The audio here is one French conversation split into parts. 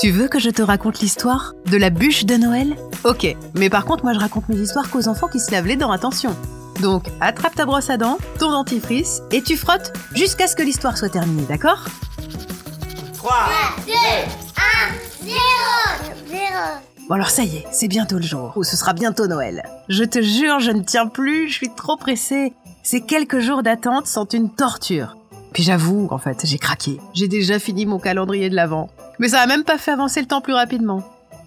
Tu veux que je te raconte l'histoire de la bûche de Noël? Ok, mais par contre, moi je raconte mes histoires qu'aux enfants qui se lavent les dents, attention. Donc, attrape ta brosse à dents, ton dentifrice, et tu frottes jusqu'à ce que l'histoire soit terminée, d'accord? 3, 2, 1, 0, 0. Bon alors ça y est, c'est bientôt le jour, ou ce sera bientôt Noël. Je te jure, je ne tiens plus, je suis trop pressée. Ces quelques jours d'attente sont une torture. Puis j'avoue, en fait, j'ai craqué. J'ai déjà fini mon calendrier de l'Avent. Mais ça a même pas fait avancer le temps plus rapidement.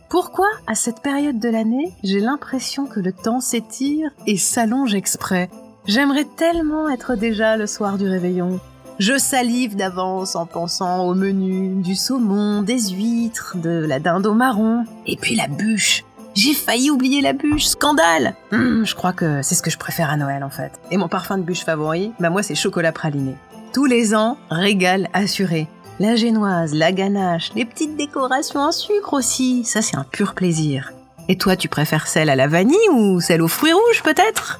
Pourquoi, à cette période de l'année, j'ai l'impression que le temps s'étire et s'allonge exprès? J'aimerais tellement être déjà le soir du réveillon. Je salive d'avance en pensant au menu, du saumon, des huîtres, de la dinde au marron, et puis la bûche. J'ai failli oublier la bûche, scandale Hum, Je crois que c'est ce que je préfère à Noël en fait. Et mon parfum de bûche favori, bah moi c'est chocolat praliné. Tous les ans, régal assuré. La génoise, la ganache, les petites décorations en sucre aussi, ça c'est un pur plaisir. Et toi, tu préfères celle à la vanille ou celle aux fruits rouges peut-être?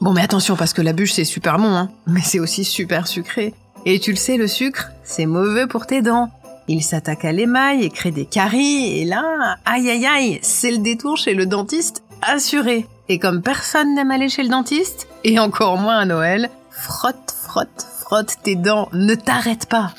Bon mais attention parce que la bûche c'est super bon, hein. mais c'est aussi super sucré. Et tu le sais, le sucre, c'est mauvais pour tes dents. Il s'attaque à l'émail et crée des caries, et là, aïe aïe aïe, c'est le détour chez le dentiste assuré. Et comme personne n'aime aller chez le dentiste, et encore moins à Noël, frotte, frotte, frotte tes dents, ne t'arrête pas.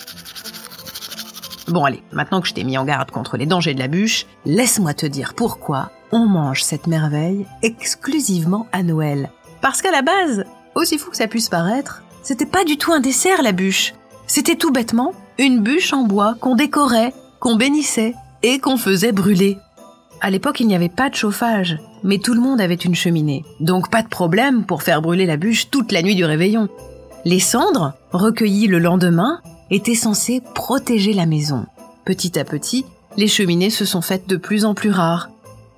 Bon allez, maintenant que je t'ai mis en garde contre les dangers de la bûche, laisse-moi te dire pourquoi on mange cette merveille exclusivement à Noël. Parce qu'à la base, aussi fou que ça puisse paraître, c'était pas du tout un dessert la bûche. C'était tout bêtement une bûche en bois qu'on décorait, qu'on bénissait et qu'on faisait brûler. À l'époque, il n'y avait pas de chauffage, mais tout le monde avait une cheminée. Donc pas de problème pour faire brûler la bûche toute la nuit du réveillon. Les cendres, recueillies le lendemain, étaient censées protéger la maison. Petit à petit, les cheminées se sont faites de plus en plus rares.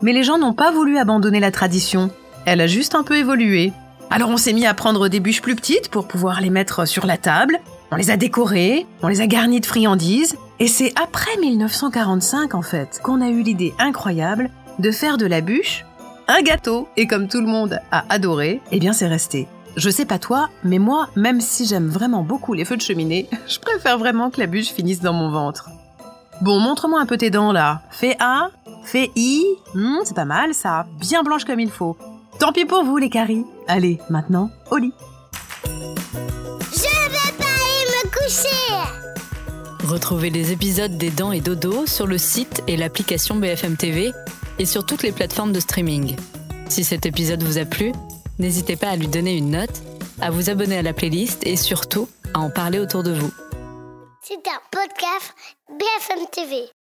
Mais les gens n'ont pas voulu abandonner la tradition. Elle a juste un peu évolué. Alors on s'est mis à prendre des bûches plus petites pour pouvoir les mettre sur la table. On les a décorées, on les a garnies de friandises. Et c'est après 1945 en fait qu'on a eu l'idée incroyable de faire de la bûche un gâteau. Et comme tout le monde a adoré, eh bien c'est resté. Je sais pas toi, mais moi, même si j'aime vraiment beaucoup les feux de cheminée, je préfère vraiment que la bûche finisse dans mon ventre. Bon, montre-moi un peu tes dents là. Fais A, fais I. Hmm, c'est pas mal ça, bien blanche comme il faut. Tant pis pour vous les caries. Allez, maintenant, au lit. Je vais pas aller me coucher. Retrouvez les épisodes des Dents et Dodo sur le site et l'application BFM TV et sur toutes les plateformes de streaming. Si cet épisode vous a plu, n'hésitez pas à lui donner une note, à vous abonner à la playlist et surtout à en parler autour de vous. C'est un podcast BFM TV.